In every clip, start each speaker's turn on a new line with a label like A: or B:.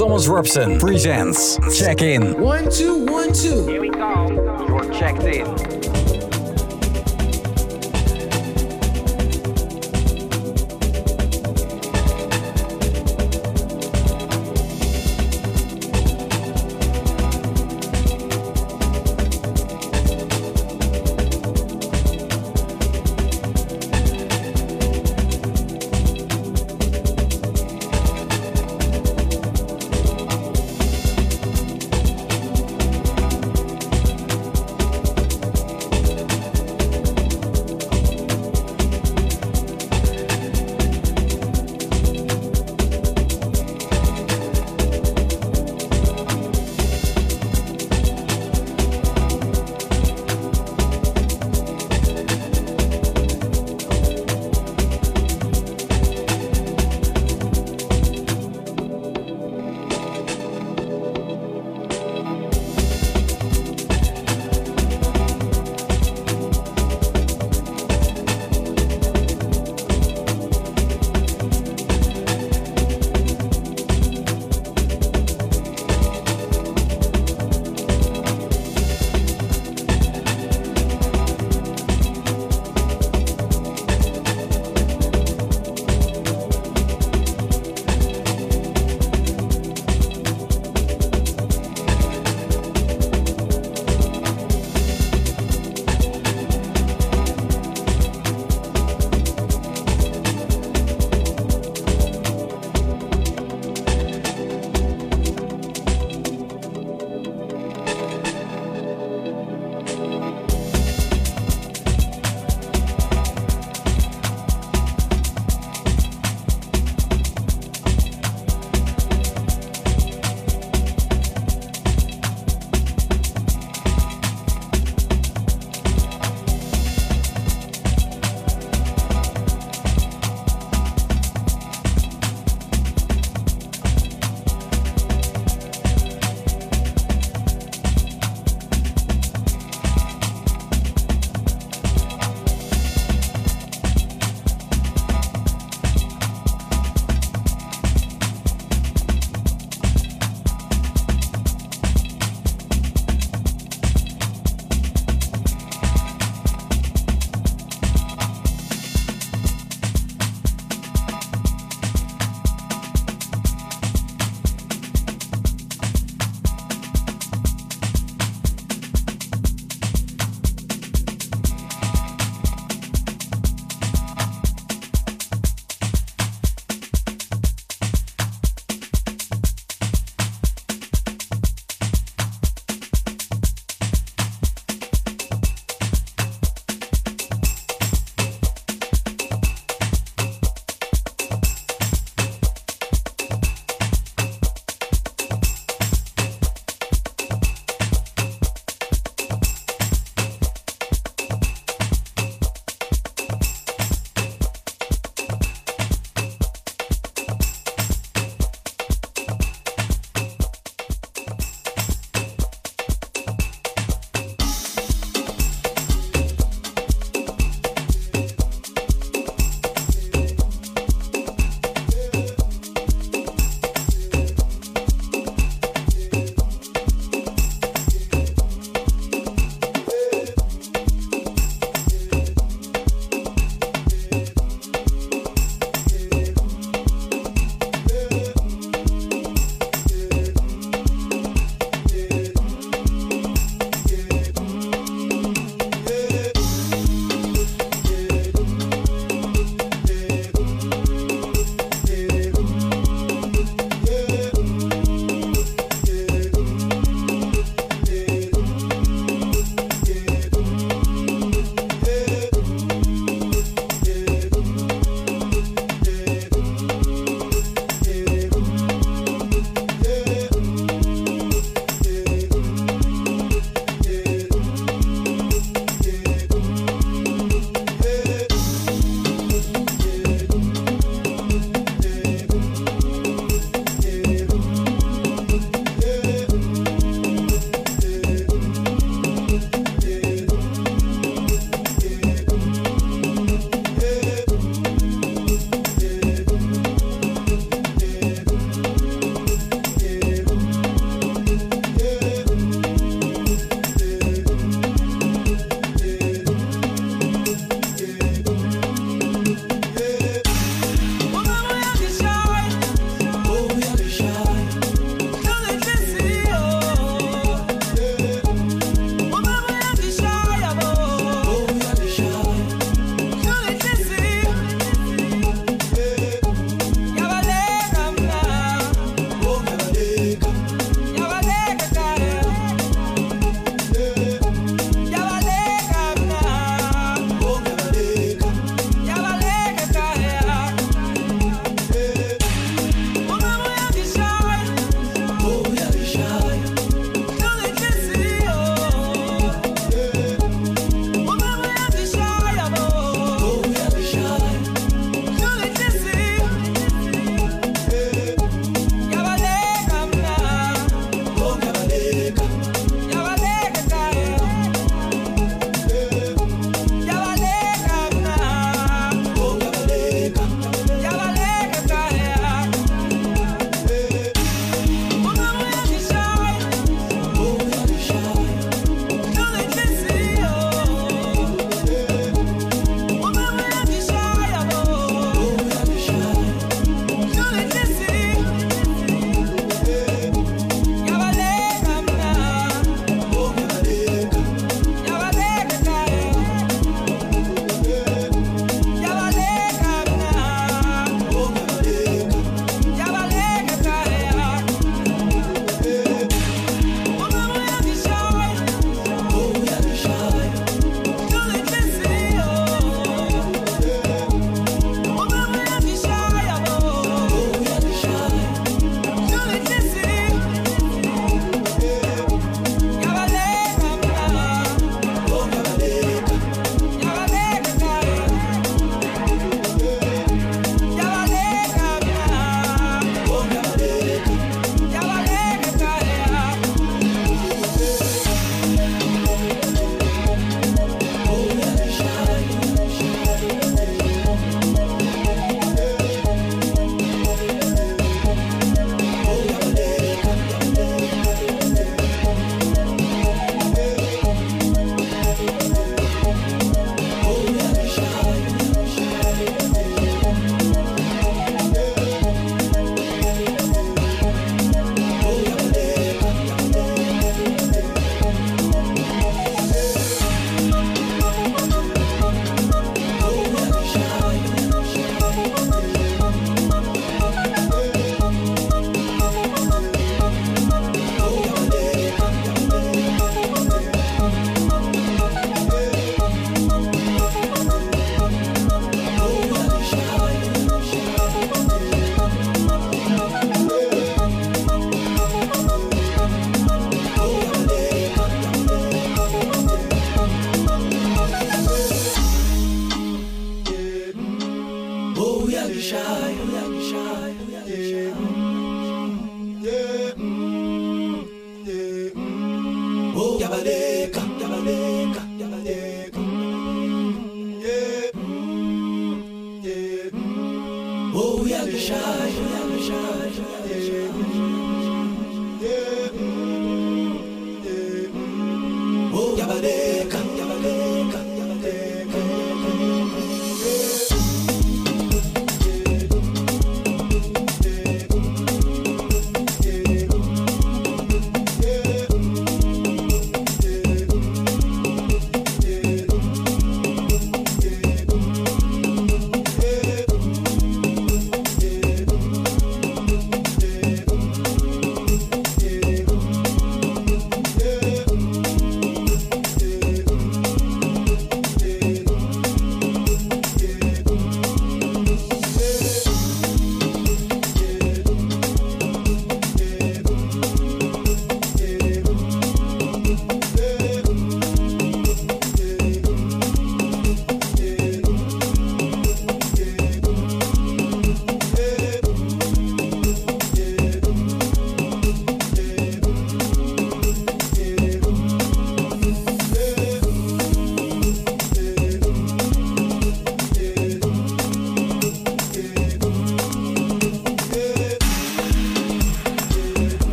A: Thomas Robson presents Check In.
B: One, two, one, two.
C: Here we go. You're checked in.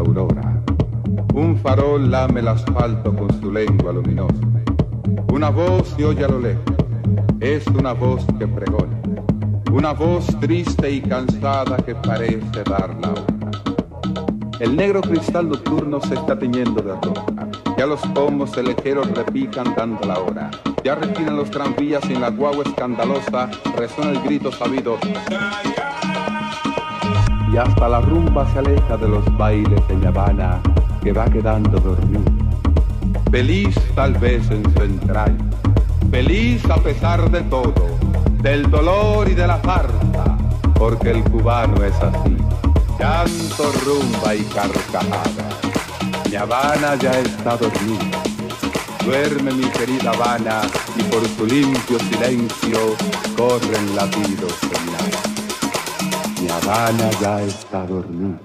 D: La aurora. Un farol lame el asfalto con su lengua luminosa. Una voz se oye a lo lejos. Es una voz que pregona. Una voz triste y cansada que parece dar la hora. El negro cristal nocturno se está teñiendo de roja. Ya los pomos elejeros repican dando la hora. Ya respiran los tranvías y en la guagua escandalosa resuena el grito sabido. Y hasta la rumba se aleja de los bailes de Habana que va quedando dormido. Feliz tal vez en su entraña, feliz a pesar de todo, del dolor y de la farsa, porque el cubano es así, llanto, rumba y carcajada. Mi Habana ya está dormida, duerme mi querida Habana y por su limpio silencio corren latidos. Mi Habana ya está dormida.